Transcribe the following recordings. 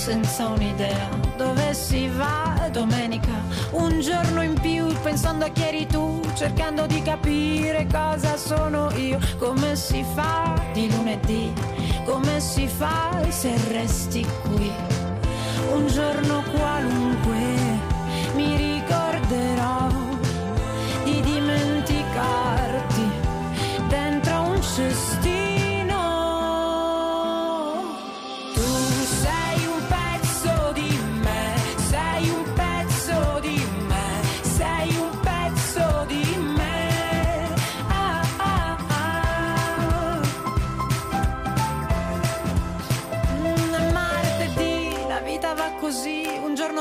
Senza un'idea, dove si va domenica, un giorno in più pensando a chi eri tu, cercando di capire cosa sono io, come si fa di lunedì, come si fa se resti qui, un giorno qualunque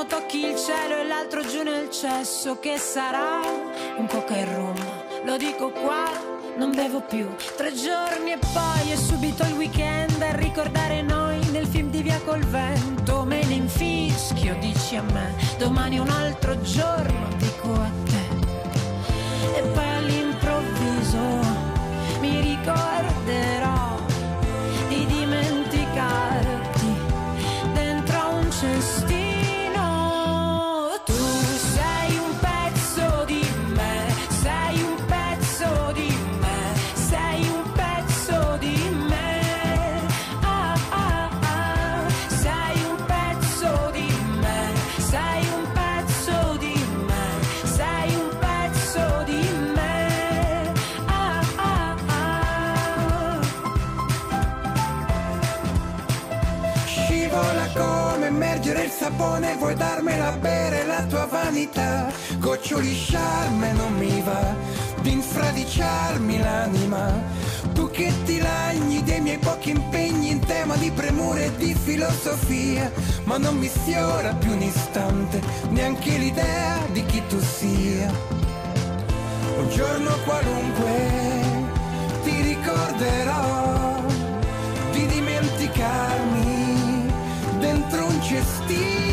tocchi il cielo e l'altro giù nel cesso, che sarà? Un coca e rum, lo dico qua, non bevo più, tre giorni e poi è subito il weekend a ricordare noi nel film di Via col vento, me ne infischio, dici a me, domani un altro giorno, dico a te, e poi all'improvviso mi ricorderò sapone, vuoi darmela bere la tua vanità? Goccioli sciarme non mi va di infradiciarmi l'anima. Tu che ti lagni dei miei pochi impegni in tema di premure e di filosofia, ma non mi sfiora più un istante neanche l'idea di chi tu sia. Un giorno qualunque ti ricorderò dentro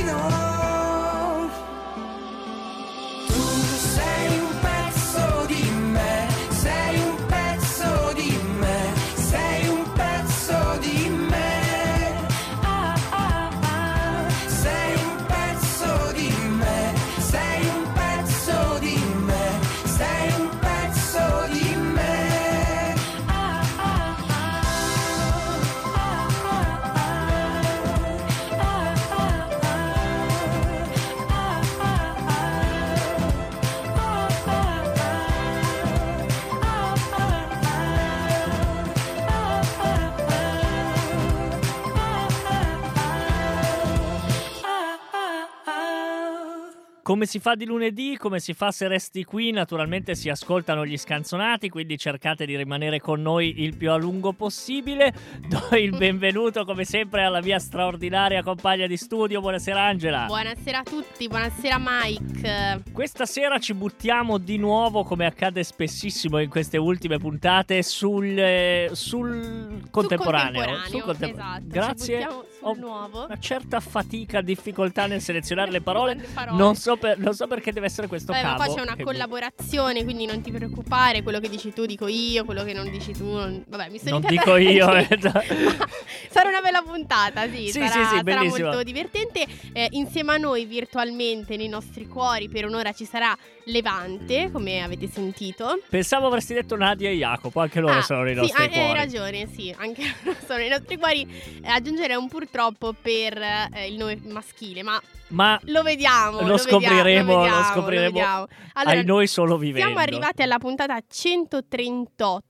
Come si fa di lunedì, come si fa se resti qui, naturalmente si ascoltano gli scanzonati, quindi cercate di rimanere con noi il più a lungo possibile. Do il benvenuto come sempre alla mia straordinaria compagna di studio. Buonasera Angela. Buonasera a tutti, buonasera Mike. Questa sera ci buttiamo di nuovo, come accade spessissimo in queste ultime puntate, sul, eh, sul contemporaneo. contemporaneo, Sul contem- esatto, Grazie. Sul Ho nuovo. Una certa fatica, difficoltà nel selezionare le parole. Quante parole. Non so, per- non so perché deve essere questo Vabbè, ma cavo. poi c'è una collaborazione, quindi non ti preoccupare. Quello che dici tu dico io, quello che non dici tu. non- Vabbè, mi sto Non dico io, eh. Ma sarà una bella puntata, sì. Sì, sarà, sì, sì, sarà molto divertente. Eh, insieme a noi virtualmente nei nostri cuori per un'ora ci sarà Levante, come avete sentito. Pensavo avresti detto Nadia e Jacopo, anche loro Ah, sono nei sì, nostri ah, cuori. hai ragione, sì, anche loro sono nei nostri cuori. Eh, aggiungerei un purtroppo per eh, il nome maschile, ma Ma lo vediamo. Lo Lo, scopriremo, vediamo, lo vediamo, scopriremo vediamo. Allora, ai noi solo vivendo. siamo arrivati alla puntata 138.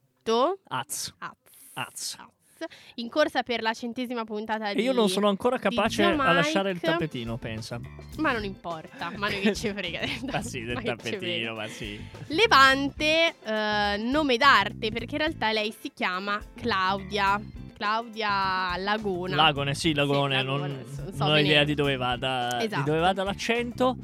Az, Az, az. az, in corsa per la centesima puntata E di io non sono ancora capace a lasciare il tappetino, pensa. Ma non importa, ma noi che ci frega del Ma sì, del ma tappetino, ma sì. Levante, eh, nome d'arte, perché in realtà lei si chiama Claudia. Claudia Lagona. Lagone, sì, Lagone, Sì, non, Lagone, so- non ho idea di dove vada, di Esatto. dove vada l'accento.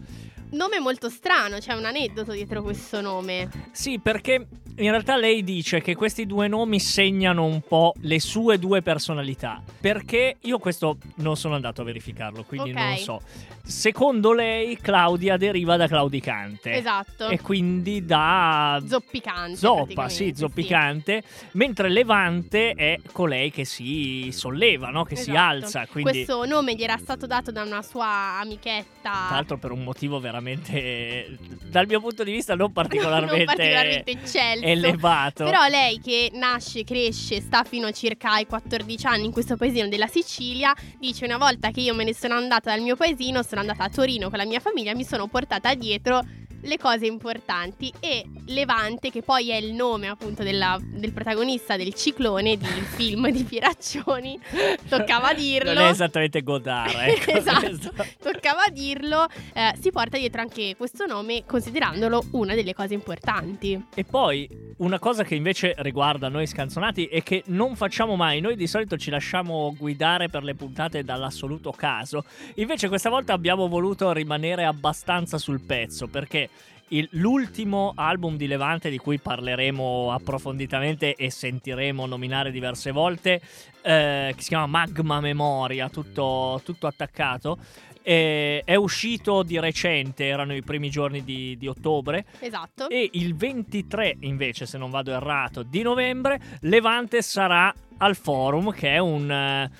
Nome molto strano, c'è un aneddoto dietro questo nome. Sì, perché in realtà lei dice che questi due nomi segnano un po' le sue due personalità. Perché io questo non sono andato a verificarlo, quindi Ok. non so. Secondo lei, Claudia deriva da claudicante. Esatto. E quindi da Zoppicante. zoppa, sì, zoppicante. Mentre Levante è colei che si solleva, no? che si Esatto. alza. Quindi, Questo nome gli era stato dato da una sua amichetta. tra l'altro, per un motivo veramente, dal mio punto di vista, non particolarmente, non particolarmente eccelso. elevato. Però lei che nasce, cresce, sta fino a circa ai 14 anni in questo paesino della Sicilia, dice una volta che io me ne sono andata dal mio paesino, sono andata a Torino con la mia famiglia, mi sono portata dietro le cose importanti e Levante, che poi è il nome appunto della- del protagonista del ciclone del film di Pieraccioni, toccava dirlo. Non è esattamente Godard, ecco. Esatto. questo. Toccava dirlo, eh, si porta dietro anche questo nome considerandolo una delle cose importanti. E poi una cosa che invece riguarda noi scanzonati e che non facciamo mai, noi di solito ci lasciamo guidare per le puntate dall'assoluto caso, invece questa volta abbiamo voluto rimanere abbastanza sul pezzo perché il- l'ultimo album di Levante di cui parleremo approfonditamente e sentiremo nominare diverse volte, eh, che si chiama Magma Memoria, tutto, tutto attaccato, eh, è uscito di recente, erano i primi giorni di- di ottobre, Esatto. e il 23, invece, se non vado errato, di novembre, Levante sarà al Forum, che è un.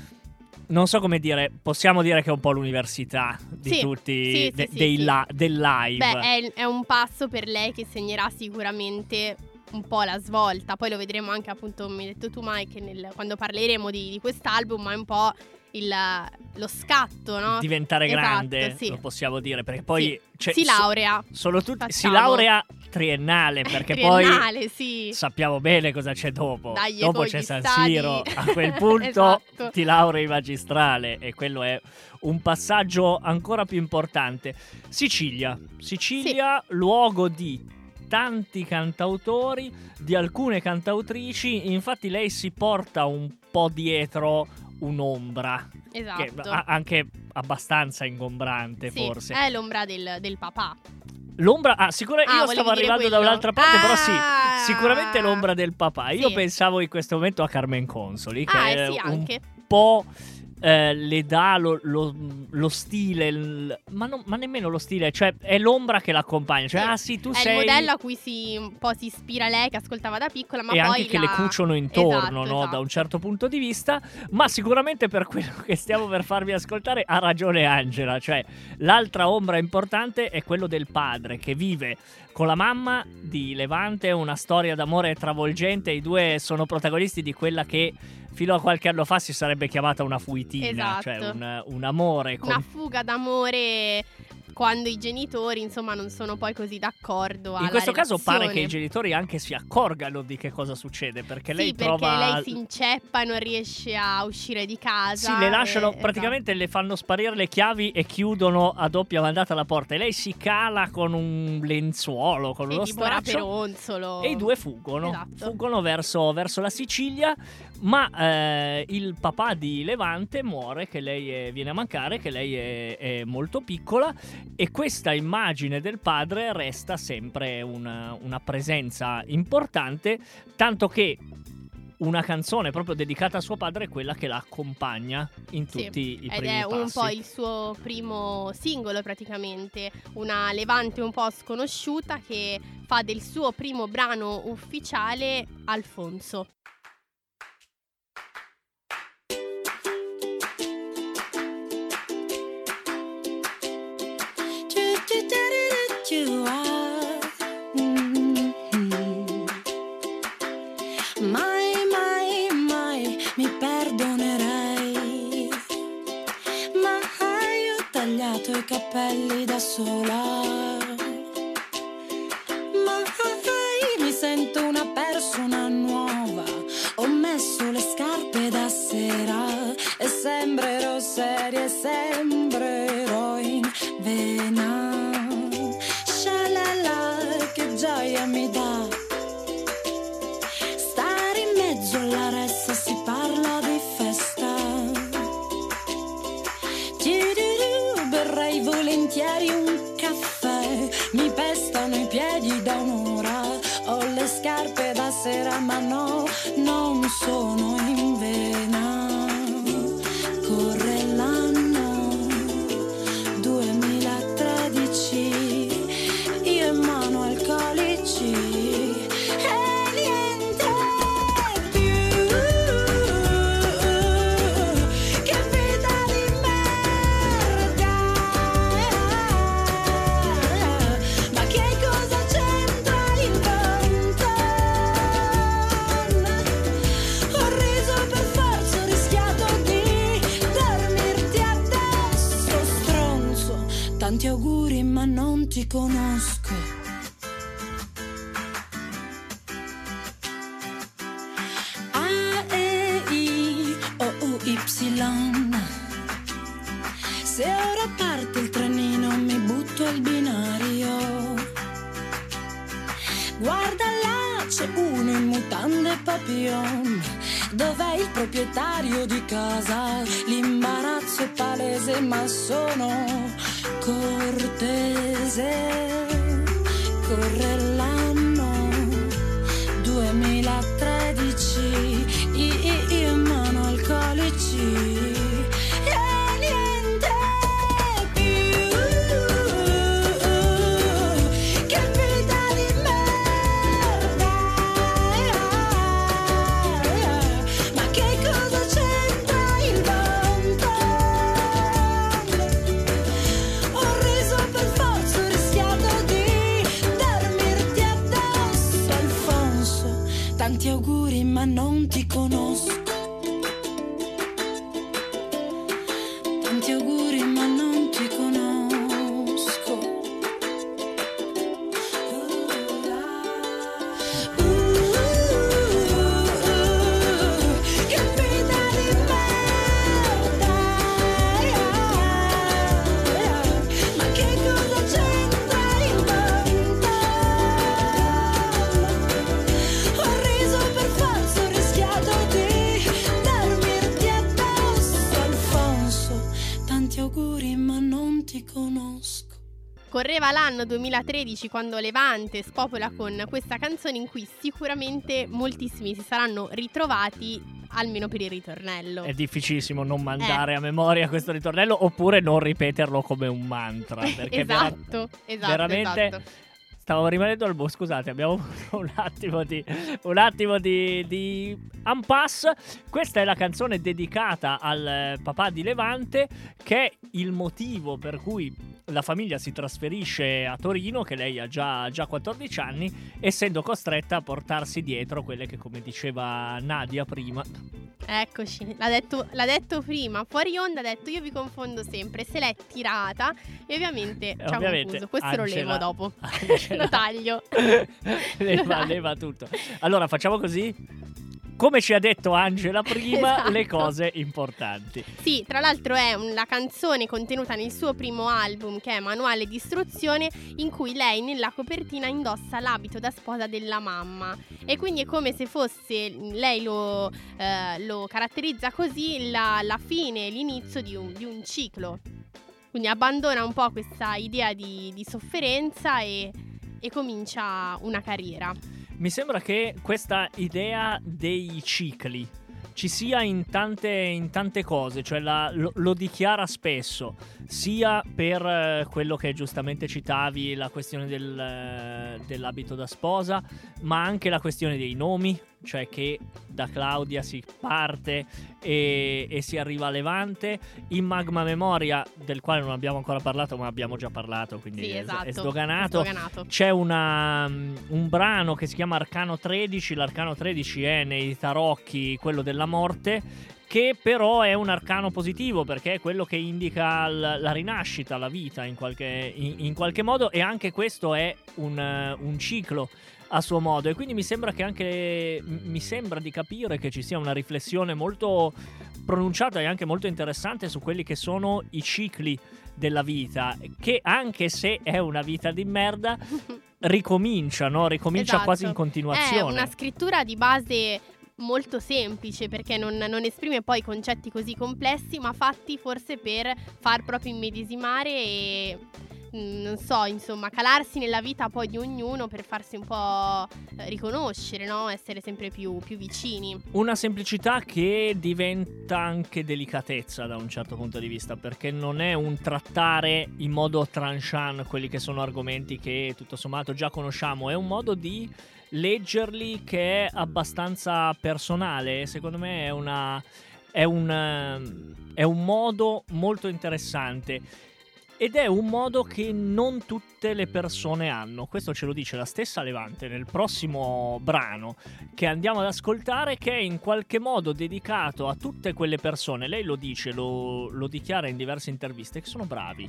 Non so come dire, possiamo dire che è un po' l'università di Sì, tutti sì, de- sì, dei la- del live. Beh, è, è un passo per lei che segnerà sicuramente un po' la svolta. Poi lo vedremo anche, appunto, come hai detto tu, Mike, nel- quando parleremo di, di quest'album, ma è un po' il- lo scatto, no? Diventare Esatto, grande, sì. lo possiamo dire, perché poi cioè, si so- laurea. solo tutti, si laurea triennale, perché poi Triennale, sì. sappiamo bene cosa c'è dopo. Dai, dopo c'è San stadi. Siro, a quel punto Esatto. ti laurei magistrale e quello è un passaggio ancora più importante. Sicilia, Sicilia, luogo di tanti cantautori, di alcune cantautrici, infatti lei si porta un po' dietro un'ombra, che Esatto. a- anche abbastanza ingombrante Sì, forse. È l'ombra del, del papà. L'ombra, ah, sicuramente Ah, io stavo arrivando da un'altra parte, però sì, Ah! sicuramente l'ombra del papà. Io Sì. pensavo in questo momento a Carmen Consoli, che Ah, è eh sì, un anche. po' eh, le dà lo, lo- lo stile, il- ma, non- ma nemmeno lo stile, cioè è l'ombra che l'accompagna. Cioè, Sì, ah sì, tu È sei... il modello a cui si, un po' si ispira lei, che ascoltava da piccola, ma e poi anche che la- le cuciono intorno, Esatto, no? esatto. da un certo punto di vista, ma sicuramente per quello che stiamo per farvi ascoltare ha ragione Angela, cioè l'altra ombra importante è quello del padre che vive con la mamma di Levante, una storia d'amore travolgente, i due sono protagonisti di quella che fino a qualche anno fa si sarebbe chiamata una fuitina, Esatto. cioè un, un amore con Una fuga d'amore quando i genitori, insomma, non sono poi così d'accordo. In questo caso pare che i genitori anche si accorgano di che cosa succede, perché lei sì, trova perché lei si inceppa e non riesce a uscire di casa. Sì, le lasciano, e- praticamente le fanno sparire le chiavi e chiudono a doppia mandata la porta. E lei si cala con un lenzuolo, con esatto. uno straccio. E i due fuggono, Esatto. fuggono verso, verso la Sicilia, ma eh, il papà di Levante muore, che lei è- viene a mancare, che lei è, è molto piccola e questa immagine del padre resta sempre una, una presenza importante, tanto che una canzone proprio dedicata a suo padre è quella che la accompagna in Sì, tutti i Ed primi è un passi. po' il suo primo singolo praticamente, una levante un po' sconosciuta che fa del suo primo brano ufficiale Alfonso. Mai, mai, mai mi perdonerei. Mai ho tagliato i capelli da sola. Mutande papillon. Dov'è il proprietario di casa? L'imbarazzo è palese, ma sono cortese. Corre l'anno 2013, i- i- in mano alcolici. Correva l'anno 2013 quando Levante spopola con questa canzone in cui sicuramente moltissimi si saranno ritrovati almeno per il ritornello. È difficilissimo non Eh. mandare a memoria questo ritornello oppure non ripeterlo come un mantra. Perché vera- esatto, esatto, veramente esatto. Stavo rimanendo al boh, scusate, abbiamo avuto un attimo di un attimo di, di impasse. Questa è la canzone dedicata al eh, papà di Levante, che è il motivo per cui la famiglia si trasferisce a Torino, che lei ha già, già 14 anni, essendo costretta a portarsi dietro quelle che, come diceva Nadia prima, Eccoci, l'ha detto, l'ha detto prima, fuori onda ha detto io vi confondo sempre, se l'è tirata e ovviamente ci ha Ovviamente confuso, questo lo Angela- levo dopo, Angela- lo taglio. leva, leva tutto. Allora facciamo così. Come ci ha detto Angela prima, Esatto. le cose importanti. Sì, tra l'altro è la canzone contenuta nel suo primo album che è Manuale di istruzione in cui lei nella copertina indossa l'abito da sposa della mamma e quindi è come se fosse, lei lo, eh, lo caratterizza così, la, la fine, l'inizio di un, di un ciclo. Quindi abbandona un po' questa idea di, di sofferenza e, e comincia una carriera. Mi sembra che questa idea dei cicli ci sia in tante, in tante cose, cioè la- lo, lo dichiara spesso, sia per eh, quello che giustamente citavi, la questione del, eh, dell'abito da sposa, ma anche la questione dei nomi, cioè che da Claudia si parte e, e si arriva a Levante, in Magma Memoria, del quale non abbiamo ancora parlato, ma abbiamo già parlato, quindi Sì, è- esatto. è sdoganato. Sdoganato. C'è una, um, un brano che si chiama Arcano 13. L'arcano 13 è nei tarocchi quello della morte, che però è un arcano positivo perché è quello che indica l- la rinascita, la vita in qualche, in- in qualche modo, e anche questo è un, eh, un ciclo a suo modo. E quindi mi sembra che anche mi sembra di capire che ci sia una riflessione molto pronunciata e anche molto interessante su quelli che sono i cicli della vita, che anche se è una vita di merda, ricomincia, no? Ricomincia Esatto. quasi in È continuazione. una scrittura di base molto semplice perché non, non esprime poi concetti così complessi, ma fatti forse per far proprio immedesimare e non so, insomma, calarsi nella vita poi di ognuno per farsi un po' eh, riconoscere, no? Essere sempre più, più vicini. Una semplicità che diventa anche delicatezza da un certo punto di vista, perché non è un trattare in modo tranchant quelli che sono argomenti che tutto sommato già conosciamo, è un modo di leggerli che è abbastanza personale. Secondo me è una. È un, è un modo molto interessante. Ed è un modo che non tutte le persone hanno. Questo ce lo dice la stessa Levante nel prossimo brano che andiamo ad ascoltare, che è in qualche modo dedicato a tutte quelle persone. Lei lo dice, lo, lo dichiara in diverse interviste, che sono bravi.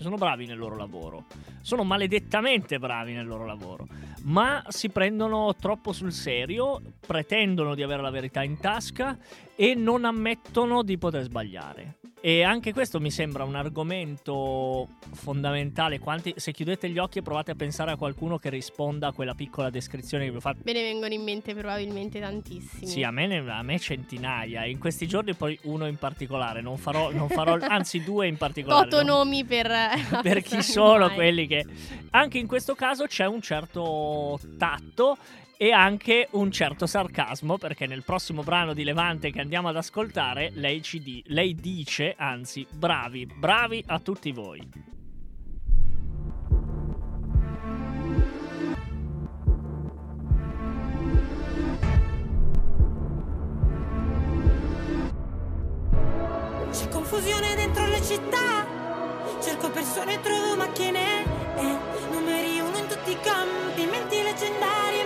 Sono bravi nel loro lavoro. Sono maledettamente bravi nel loro lavoro. Ma si prendono troppo sul serio, pretendono di avere la verità in tasca e non ammettono di poter sbagliare. E anche questo mi sembra un argomento fondamentale. Quanti, se chiudete gli occhi e provate a pensare a qualcuno che risponda a quella piccola descrizione che vi ho fatto. Me ne vengono in mente probabilmente tantissimi. Sì, a me, ne- a me centinaia. In questi giorni poi uno in particolare. Non farò, non farò anzi due in particolare. Toto non- nomi per... per chi sono quelli che... Anche in questo caso c'è un certo tatto e anche un certo sarcasmo perché nel prossimo brano di Levante che andiamo ad ascoltare lei, ci di- lei dice, anzi, bravi, bravi a tutti voi. C'è confusione dentro le città. Cerco persone, trovo macchine. E numeri uno in tutti i campi. Menti leggendarie,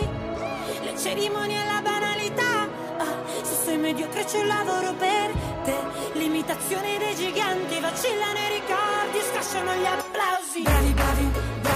Le cerimonie e la banalità. Ah, se sei mediocre c'è un lavoro per te. L'imitazione dei giganti. Vacillano i ricordi, scasciano gli applausi. Bravi, bravi, bravi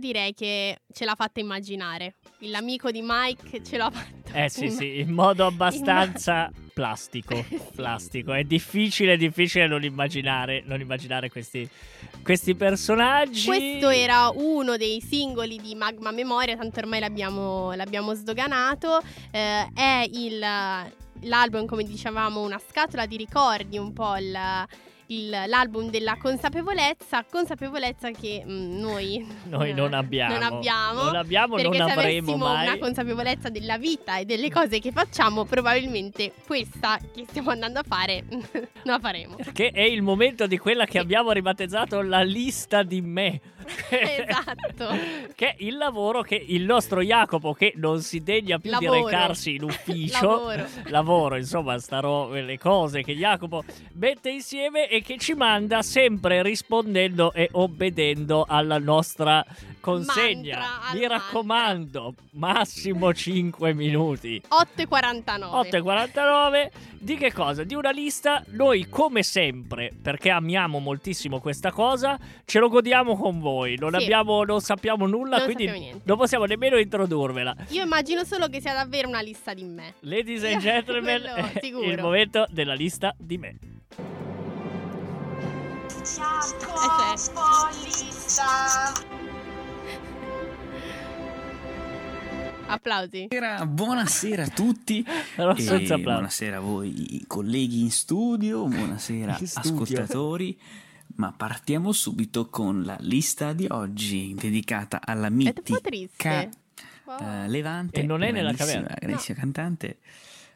direi che ce l'ha fatta immaginare. L'amico di Mike ce l'ha fatta. Eh sì, sì, in modo abbastanza plastico. Sì. Plastico. È difficile, difficile non immaginare, non immaginare questi, questi personaggi. Questo era uno dei singoli di Magma Memoria, tanto ormai l'abbiamo, l'abbiamo sdoganato. Eh, è il, l'album, come dicevamo, una scatola di ricordi, un po' il, il- l'album della consapevolezza. Consapevolezza che mm, noi, Noi non abbiamo. Non abbiamo. Non abbiamo, perché non se avremo mai. una consapevolezza della vita e delle cose che facciamo, probabilmente questa che stiamo andando a fare non la faremo. Che è il momento di quella che Sì. abbiamo ribattezzato la lista di me. Esatto. che è il lavoro che il nostro Jacopo, che non si degna più Lavoro. di recarsi in ufficio, Lavoro. lavoro, insomma, starò le cose che Jacopo mette insieme e che ci manda sempre rispondendo e obbedendo alla nostra consegna. Mantra, Mi raccomando, massimo 5 minuti. 8,49. 8.49 di che cosa? Di una lista noi come sempre perché amiamo moltissimo questa cosa ce lo godiamo con voi non, Sì. abbiamo, non sappiamo nulla Non quindi sappiamo non possiamo nemmeno introdurvela Io immagino solo che sia davvero una lista di me. ladies and gentlemen Quello è il momento della lista di me Eh, cioè. Applausi. Buonasera, buonasera a tutti. E applausi. buonasera a voi colleghi in studio, buonasera In studio. ascoltatori. Ma partiamo subito con la lista di oggi dedicata alla mitica triste. Wow. eh, Levante, E non è nella caverna. grandissima cantante,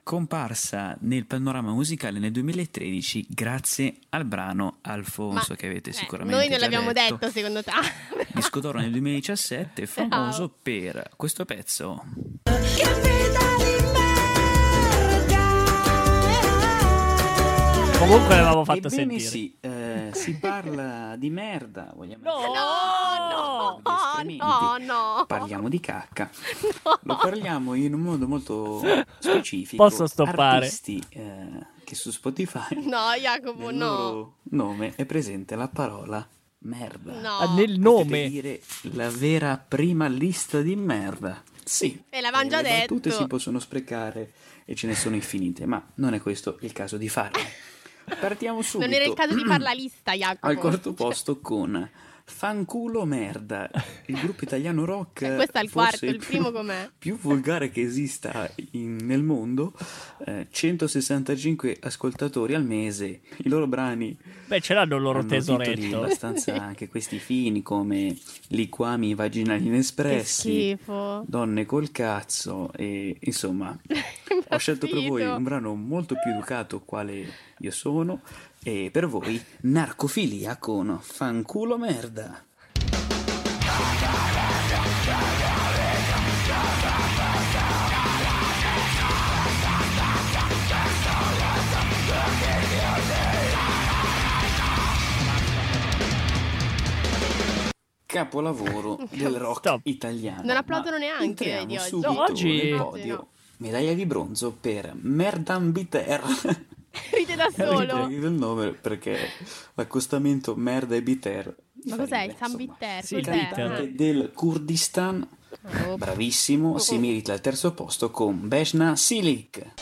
comparsa nel panorama musicale nel 2013 grazie al brano Alfonso Ma, che avete eh, sicuramente Noi non l'abbiamo detto. detto, secondo te. Disco d'oro nel 2017, famoso per questo pezzo. Comunque l'avevamo fatto Ebbene sentire sì, eh, si parla di merda, vogliamo No! No, escrementi. no, no. Parliamo di cacca. No. Lo parliamo in un modo molto specifico. Posso stoppare? Artisti eh, che su Spotify No, Jacopo, nel no. loro nome è presente la parola merda. No. Ah, nel Potete nome dire la vera prima lista di merda. Sì. E l'avevamo già detto. si possono sprecare e ce ne sono infinite, ma non è questo il caso di farle. Partiamo subito. Non era il caso di fare la lista, Jacopo. Al quarto posto con Fanculo Merda, il gruppo italiano rock. Eh, questo è il quarto, il più- primo com'è? Più volgare che esista in- nel mondo, eh, 165 ascoltatori al mese. I loro brani beh ce l'hanno il loro tesoretto abbastanza anche questi fini come liquami vaginali Che inespressi, schifo. donne col cazzo e insomma ho scelto per voi un brano molto più educato quale io sono e per voi narcofilia con fanculo merda. Capolavoro del rock Stop. italiano. Non applaudono neanche entriamo di oggi. subito No, oggi- nel podio. no. Medaglia di bronzo per Merdan Biter. Ride da solo. il nome perché l'accostamento merda e Biter. Ma cos'è il San Bitter? Sì. Cantante del Kurdistan, Oh. bravissimo, si merita il terzo posto con Beshna Silik.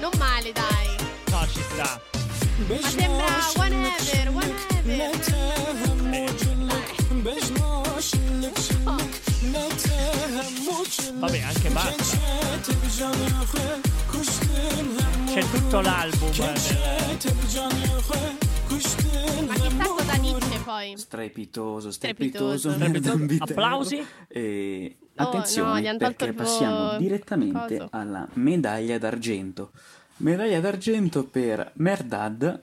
Non male, dai. no ci sta Ma sembra whatever, whatever. Vabbè anche basta c'è tutto l'album eh, Ma chissà cosa dice poi. Strepitoso, Strepitoso. strepitoso. Applausi? E Oh, attenzione no, han tolto perché passiamo direttamente coso. alla medaglia d'argento. Medaglia d'argento per Merdad,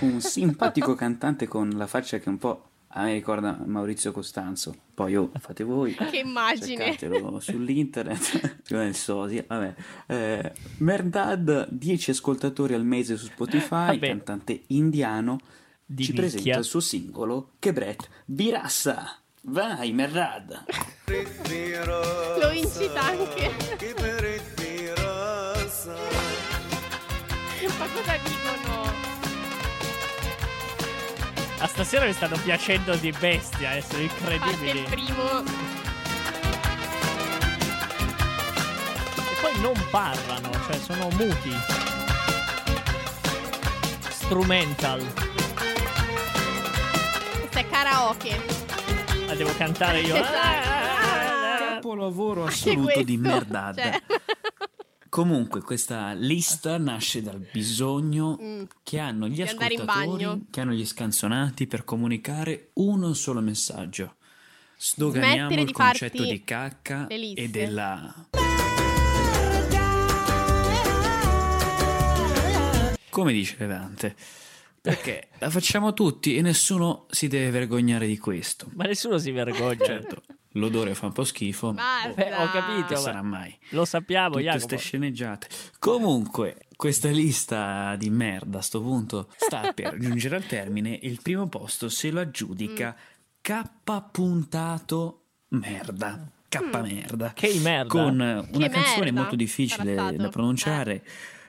un simpatico cantante con la faccia che un po' a me ricorda Maurizio Costanzo. Poi oh, fate voi. Che immagine. Cercatelo sull'internet, nel sosia, vabbè. Eh, Merdad, 10 ascoltatori al mese su Spotify, Vabbè. cantante indiano, Di ci nicchia. presenta il suo singolo Kebret Birassa. Vai Merdad! Lo incita anche. Ma cosa dicono? Stasera mi stanno piacendo di bestia, eh, sono Parte incredibili. il primo. E poi non parlano, cioè sono muti. Strumental. Questo è karaoke. La devo cantare io. Esatto. Ah, Capolavoro Anche assoluto di merdad. cioè. Comunque, questa lista nasce dal bisogno Mm. che hanno gli Di ascoltatori, bagno. che hanno gli scanzonati per comunicare uno solo messaggio. Sdoganiamo Smettere il di concetto di cacca e della. Come dice Levante? Perché la facciamo tutti e nessuno si deve vergognare di questo. Ma nessuno si vergogna. Certo, l'odore fa un po' schifo. Basta. Eh, ho capito. Ma- sarà mai? Lo sappiamo, Tutte Jacopo. ste sceneggiate. Comunque, questa lista di merda a sto punto sta per giungere al termine. Il primo posto se lo aggiudica K puntato merda. K merda. Che merda. Con una Che canzone merda molto difficile da pronunciare.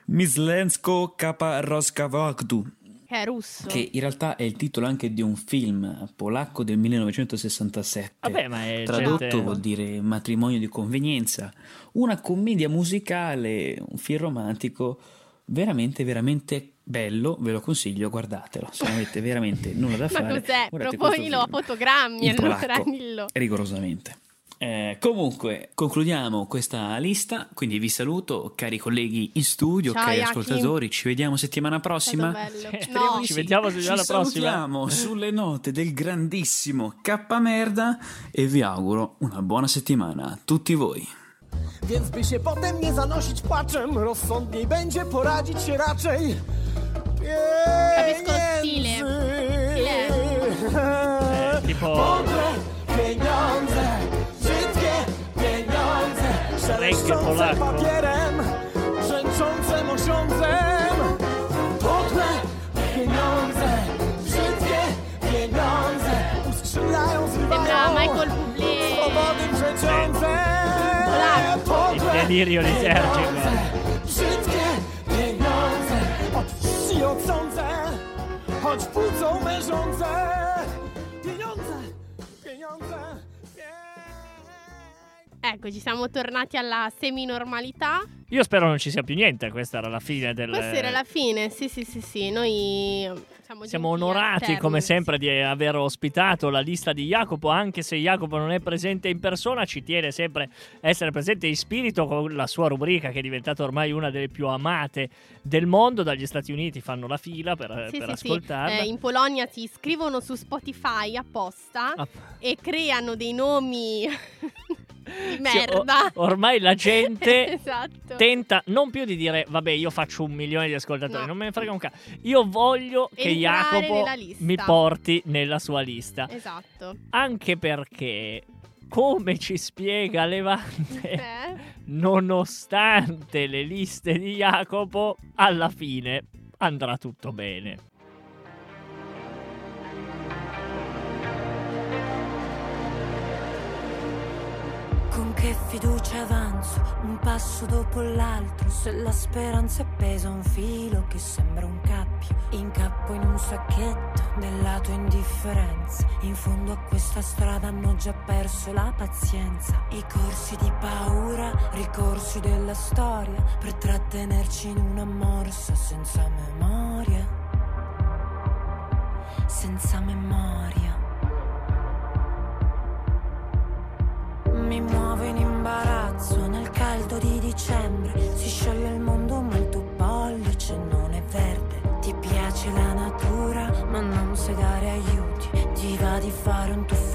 Mislensko K Roskavogdu. Che è russo. Che in realtà è il titolo anche di un film polacco del 1967. Vabbè, ma è Tradotto gente- vuol dire matrimonio di convenienza. Una commedia musicale, un film romantico veramente, veramente bello. Ve lo consiglio, guardatelo. Se non avete veramente nulla da Ma fare. cos'è? guardate Proponilo a fotogrammi, In allora dillo. rigorosamente. Eh, comunque, concludiamo questa lista. Quindi vi saluto, cari colleghi in studio, Ciao, cari Joachim. ascoltatori. Ci vediamo settimana prossima. bello. Eh, Speriamo No. Ci vediamo settimana Ci prossima. salutiamo sulle note del grandissimo K merda e vi auguro una buona settimana a tutti voi. Więc by się potem nie zanosić płaczem, rozsądniej będzie poradzić się raczej. Stile. Eh, tipo Mądre pieniądze, Polako. papierem, brzęczącym osiądzem. Podłe pieniądze, brzydkie pieniądze, uskrzylają, zrywają, Michael Bublé. Podłe pieniądze, brzydkie pieniądze, od wsi odsądzę, choć mężące. Pieniądze. Ecco, ci siamo tornati alla semi-normalità. Io spero non ci sia più niente. Questa era la fine del. Questa era la fine, sì, sì, sì, sì. Noi siamo, Siamo onorati come sempre di aver ospitato la lista di Jacopo, anche se Jacopo non è presente in persona, ci tiene sempre a essere presente in spirito con la sua rubrica che è diventata ormai una delle più amate del mondo. Dagli Stati Uniti fanno la fila per, Sì, per sì, sì. ascoltarla. Eh, in Polonia si iscrivono su Spotify apposta Ah, e creano dei nomi di sì, merda. o- ormai la gente esatto. tenta non più di dire vabbè io faccio un milione di ascoltatori, No. non me ne frega un cazzo. Io voglio che Entrare Jacopo nella lista. mi porti nella sua lista. Esatto. Anche perché, come ci spiega Levante, Eh? nonostante le liste di Jacopo, alla fine andrà tutto bene. Con che fiducia avanzo, un passo dopo l'altro, se la speranza è appesa a un filo che sembra un cappio, incappo in un sacchetto della tua indifferenza, in fondo a questa strada hanno già perso la pazienza, i corsi di paura, ricorsi della storia, per trattenerci in una morsa senza memoria, senza memoria. Mi muovo in imbarazzo nel caldo di dicembre. Si scioglie il mondo, ma il tuo pollice non è verde. Ti piace la natura, ma non sai dare aiuti. Ti va di fare un tuffo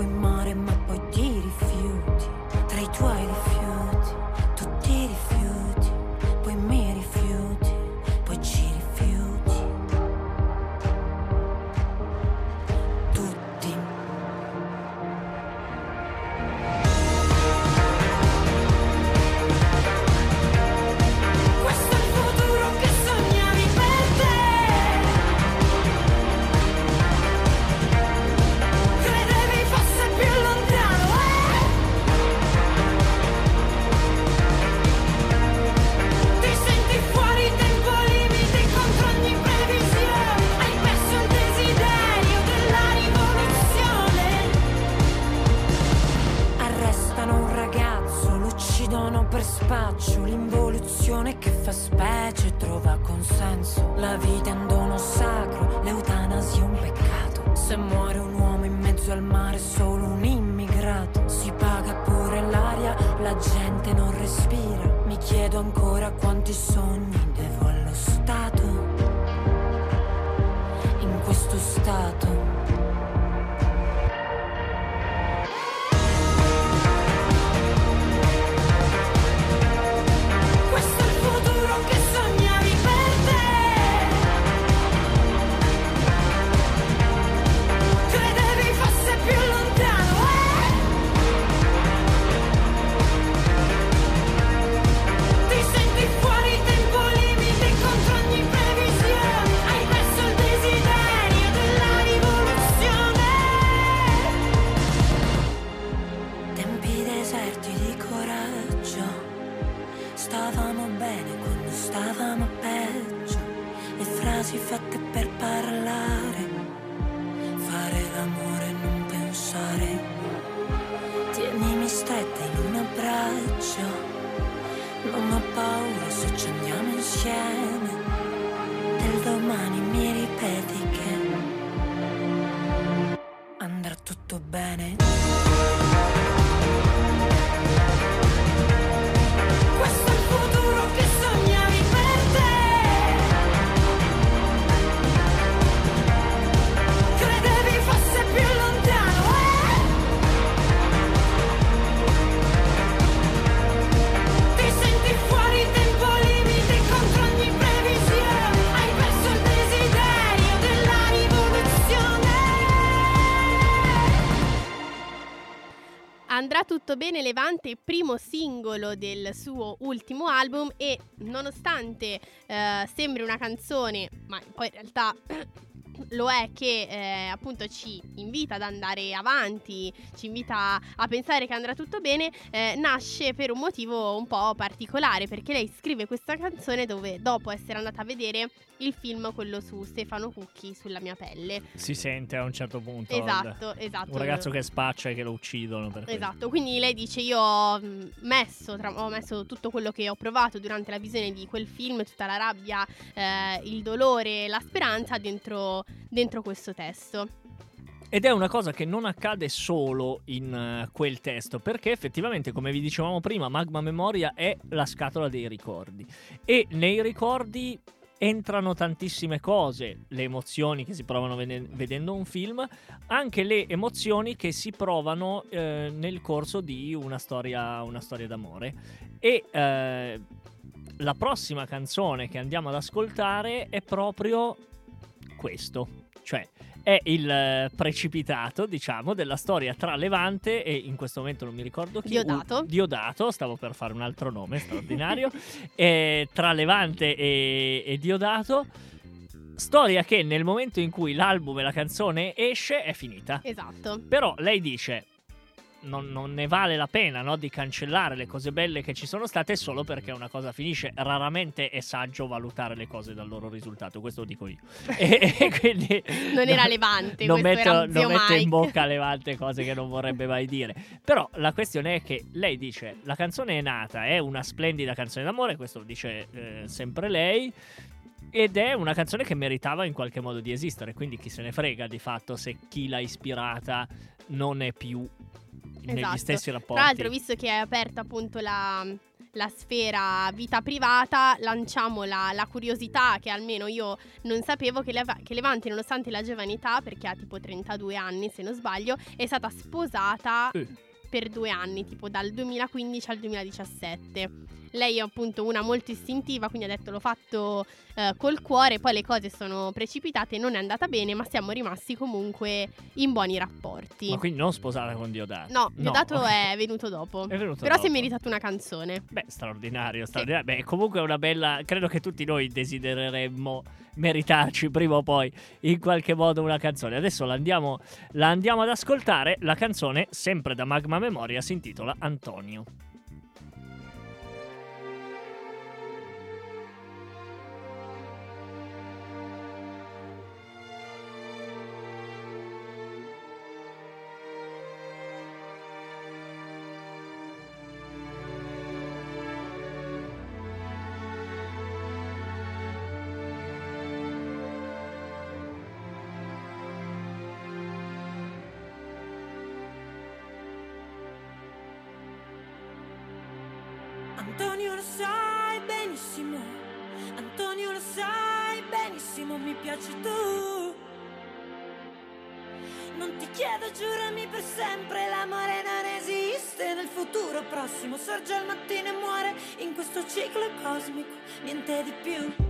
per spaccio, l'involuzione che fa specie trova consenso. La vita è un dono sacro, l'eutanasia è un peccato. Se muore un uomo in mezzo al mare è solo un immigrato. Si paga pure l'aria, la gente non respira. Mi chiedo ancora quanti sogni tutto bene Levante, primo singolo del suo ultimo album e nonostante eh, sembri una canzone, ma poi in realtà lo è che eh, appunto ci invita ad andare avanti, ci invita a pensare che andrà tutto bene, eh, nasce per un motivo un po' particolare perché lei scrive questa canzone dove dopo essere andata a vedere il film, quello su Stefano Cucchi, sulla mia pelle. Si sente a un certo punto. Esatto, esatto. Un ragazzo che spaccia e che lo uccidono. Per questo. Esatto, quindi lei dice io ho messo, tra- ho messo tutto quello che ho provato durante la visione di quel film, tutta la rabbia, eh, il dolore, la speranza dentro, dentro questo testo. Ed è una cosa che non accade solo in eh, quel testo, perché effettivamente, come vi dicevamo prima, Magma Memoria è la scatola dei ricordi. E nei ricordi entrano tantissime cose, le emozioni che si provano vede- vedendo un film, anche le emozioni che si provano eh, nel corso di una storia, una storia d'amore. E eh, la prossima canzone che andiamo ad ascoltare è proprio questo, cioè è il eh, precipitato, diciamo, della storia tra Levante e in questo momento non mi ricordo chi. Diodato. U- Diodato, stavo per fare un altro nome straordinario. Eh, tra Levante e, e Diodato. Storia che nel momento in cui l'album e la canzone esce è finita. Esatto. Però lei dice: non, non ne vale la pena no, di cancellare le cose belle che ci sono state solo perché una cosa finisce. Raramente è saggio valutare le cose dal loro risultato, questo lo dico io. e, e quindi Non era Levante, non metto, era non metto in bocca a Levante cose che non vorrebbe mai dire. Però la questione è che lei dice: la canzone è nata, è una splendida canzone d'amore, questo lo dice eh, sempre lei. Ed è una canzone che meritava in qualche modo di esistere, quindi chi se ne frega di fatto se chi l'ha ispirata non è più negli Esatto. stessi rapporti. Tra l'altro, visto che è aperta appunto la, la sfera vita privata, lanciamo la, la curiosità che almeno io non sapevo che, Leva- che Levante, nonostante la giovanità, perché ha tipo 32 anni se non sbaglio, è stata sposata Eh. Per due anni, tipo dal 2015 al 2017. Lei è appunto una molto istintiva, quindi ha detto l'ho fatto eh, col cuore, poi le cose sono precipitate, non è andata bene, ma siamo rimasti comunque in buoni rapporti. Ma quindi non sposata con Diodato. No, Diodato ok. è venuto dopo. È venuto Però si è dopo. meritato una canzone. Beh, straordinario, straordinario. Beh, comunque è una bella. Credo che tutti noi desidereremmo meritarci prima o poi in qualche modo una canzone. Adesso la andiamo, la andiamo ad ascoltare. La canzone, sempre da Magma Memoria, si intitola Antonio. Antonio lo sai benissimo, Antonio lo sai benissimo, mi piaci tu. Non ti chiedo, giurami per sempre, l'amore non esiste nel futuro prossimo, sorge al mattino e muore in questo ciclo cosmico, niente di più.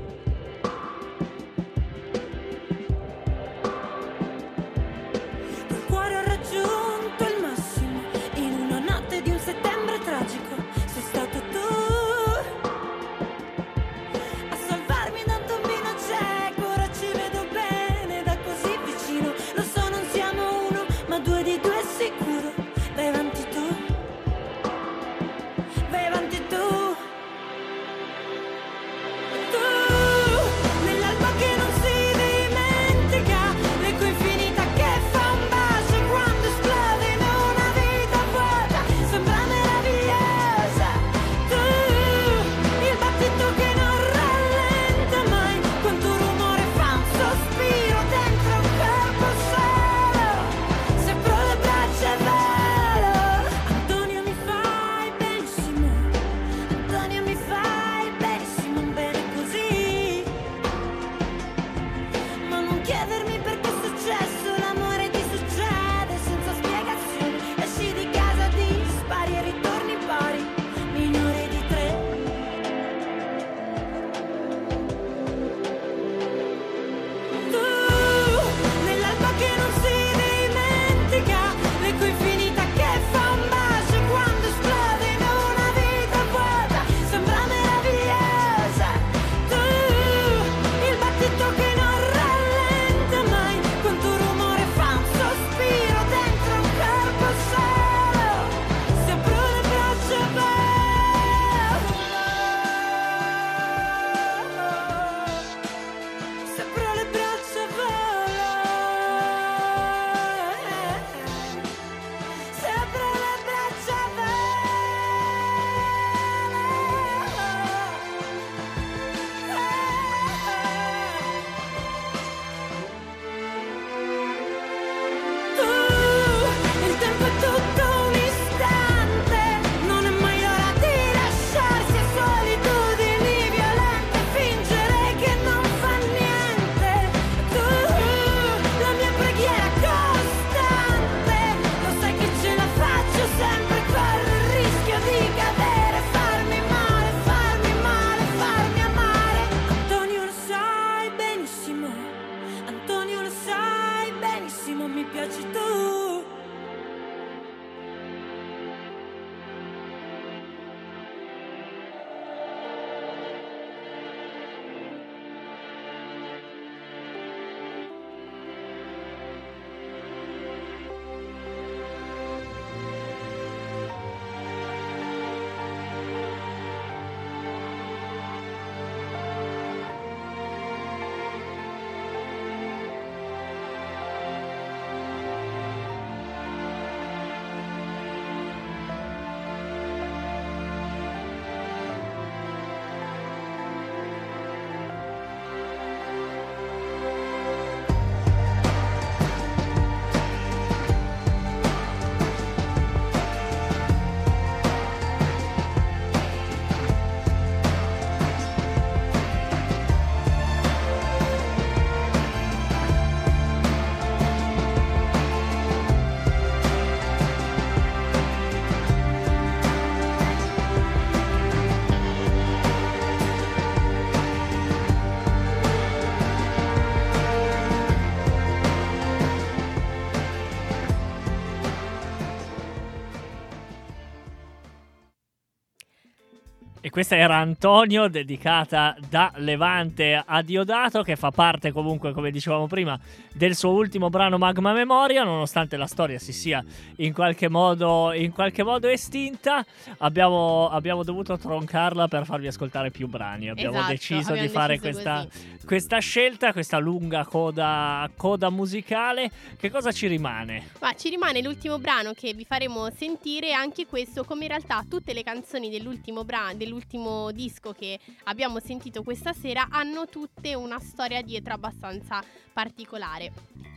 Questa era Antonio, dedicata da Levante a Diodato, che fa parte comunque, come dicevamo prima, del suo ultimo brano Magma Memoria, nonostante la storia si sia in qualche modo, in qualche modo estinta, abbiamo, abbiamo dovuto troncarla per farvi ascoltare più brani. Abbiamo Esatto, deciso di abbiamo fare deciso questa, questa scelta, questa lunga coda, coda musicale. Che cosa ci rimane? Ma ci rimane l'ultimo brano che vi faremo sentire, anche questo, come in realtà tutte le canzoni dell'ultimo, bra- dell'ultimo disco che abbiamo sentito questa sera hanno tutte una storia dietro abbastanza particolare.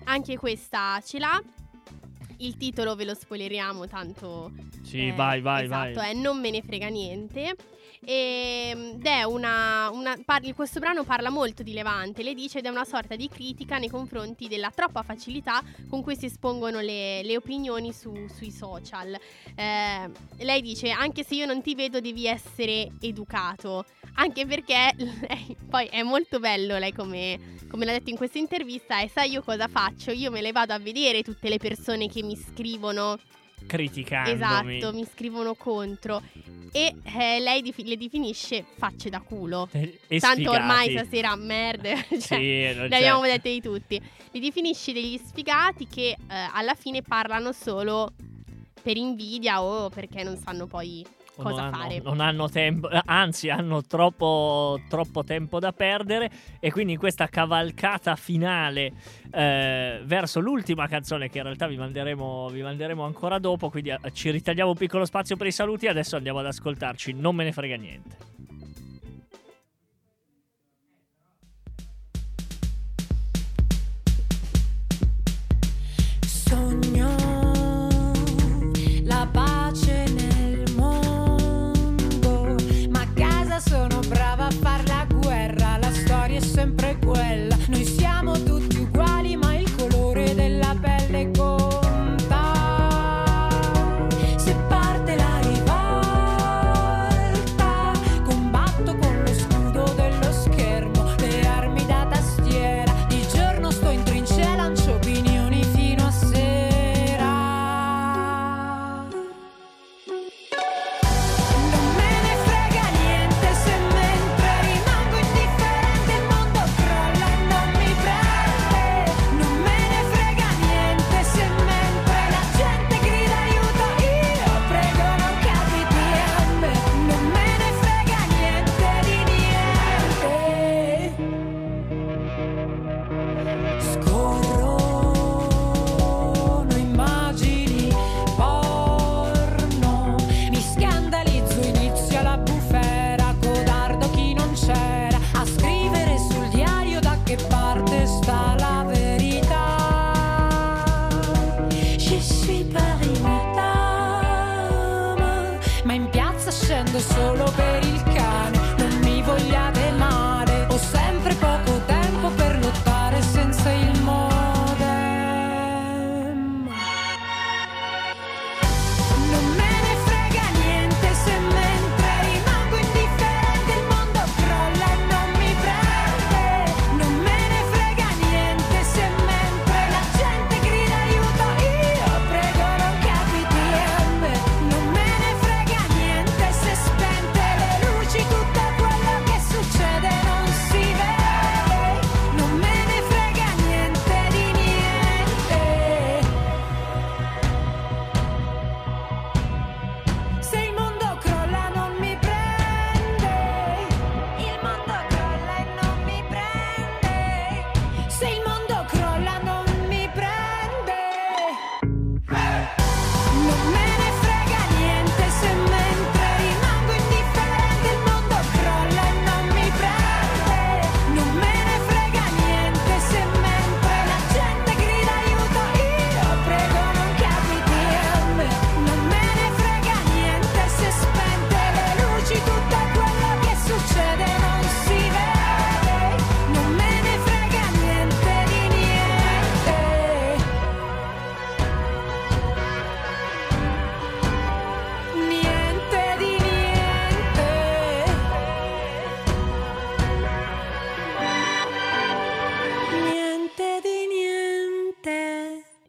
Anche questa ce l'ha. Il titolo ve lo spoileriamo, tanto. Sì, eh, vai, vai, esatto, vai. è Non me ne frega niente. Ed è una, una- parli- questo brano parla molto di Levante, le dice ed è una sorta di critica nei confronti della troppa facilità con cui si espongono le, le opinioni su- sui social. Eh, lei dice: Anche se io non ti vedo, devi essere educato. Anche perché lei- poi è molto bello lei come, come l'ha detto in questa intervista e sai io cosa faccio? Io me le vado a vedere tutte le persone che mi scrivono Criticandomi. Esatto, mi scrivono contro e eh, lei defi- le definisce facce da culo. E- e Tanto ormai stasera merda, cioè, Sì, le c'è. abbiamo dette di tutti. Li definisce degli sfigati che eh, alla fine parlano solo per invidia o perché non sanno poi cosa non hanno, fare. non hanno tempo, anzi hanno troppo, troppo tempo da perdere e quindi in questa cavalcata finale eh, verso l'ultima canzone che in realtà vi manderemo, vi manderemo ancora dopo, quindi eh, ci ritagliamo un piccolo spazio per i saluti e adesso andiamo ad ascoltarci, non me ne frega niente.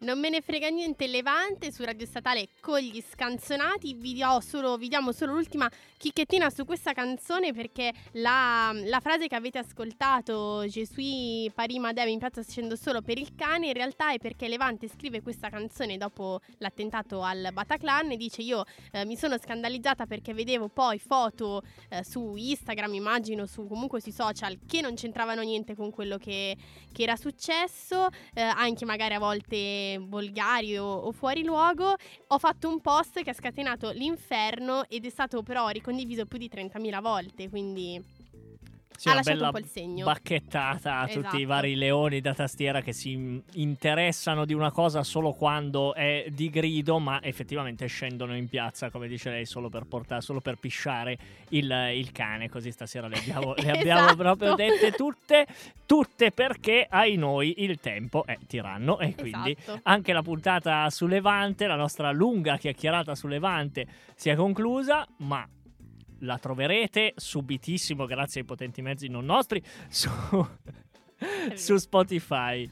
Non me ne frega niente Levante su Radio Statale con gli scanzonati. Vi, solo- vi diamo solo l'ultima chicchettina su questa canzone perché la, la frase che avete ascoltato, Gesù Parima Deve in piazza scendo solo per il cane, in realtà è perché Levante scrive questa canzone dopo l'attentato al Bataclan e dice io eh, mi sono scandalizzata perché vedevo poi foto eh, su Instagram, immagino, su, comunque sui social che non c'entravano niente con quello che, che era successo, eh, anche magari a volte volgari o, o fuori luogo. Ho fatto un post che ha scatenato l'inferno ed è stato però ricondiviso più di 30.000 volte, quindi Sì, ha una lasciato bella un po' il segno. bacchettata a tutti Esatto. i vari leoni da tastiera che si interessano di una cosa solo quando è di grido, ma effettivamente scendono in piazza, come dice lei, solo per portare, solo per pisciare il, il cane. Così stasera le abbiamo, le abbiamo Esatto. proprio dette tutte, tutte perché ai noi il tempo è tiranno e quindi Esatto. anche la puntata su Levante, la nostra lunga chiacchierata su Levante si è conclusa, ma la troverete subitissimo grazie ai potenti mezzi non nostri su, su Spotify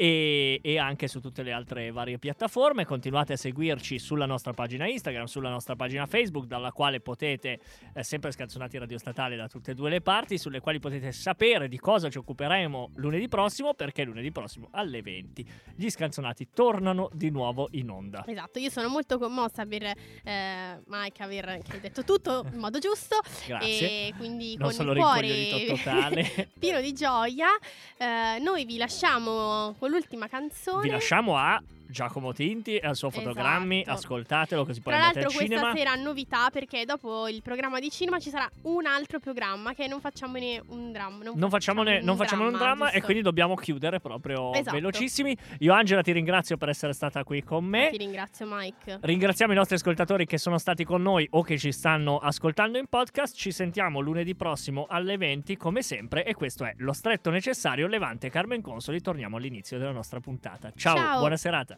e, e anche su tutte le altre varie piattaforme. Continuate a seguirci sulla nostra pagina Instagram, sulla nostra pagina Facebook, dalla quale potete, eh, sempre scanzonati Radio Statale da tutte e due le parti, sulle quali potete sapere di cosa ci occuperemo lunedì prossimo, perché lunedì prossimo alle 20 gli scanzonati tornano di nuovo in onda. Esatto, io sono molto commossa per eh, Mike aver detto tutto in modo giusto Grazie. e quindi Non con il cuore totale. pieno di gioia eh, noi vi lasciamo con l'ultima canzone. Vi lasciamo a Giacomo Tinti e al suo fotogrammi, Esatto. ascoltatelo così poi Tra andate l'altro al questa cinema. sera novità perché dopo il programma di cinema ci sarà un altro programma che non facciamone un dramma. Non, Non facciamone, non facciamone un dramma e quindi dobbiamo chiudere proprio Esatto. velocissimi. Io Angela ti ringrazio per essere stata qui con me. Ti ringrazio Mike. Ringraziamo i nostri ascoltatori che sono stati con noi o che ci stanno ascoltando in podcast. Ci sentiamo lunedì prossimo alle 20 come sempre e questo è lo stretto necessario Levante Carmen Consoli. Torniamo all'inizio della nostra puntata. Ciao, Ciao. buona serata.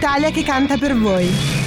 L'Italia che canta per voi.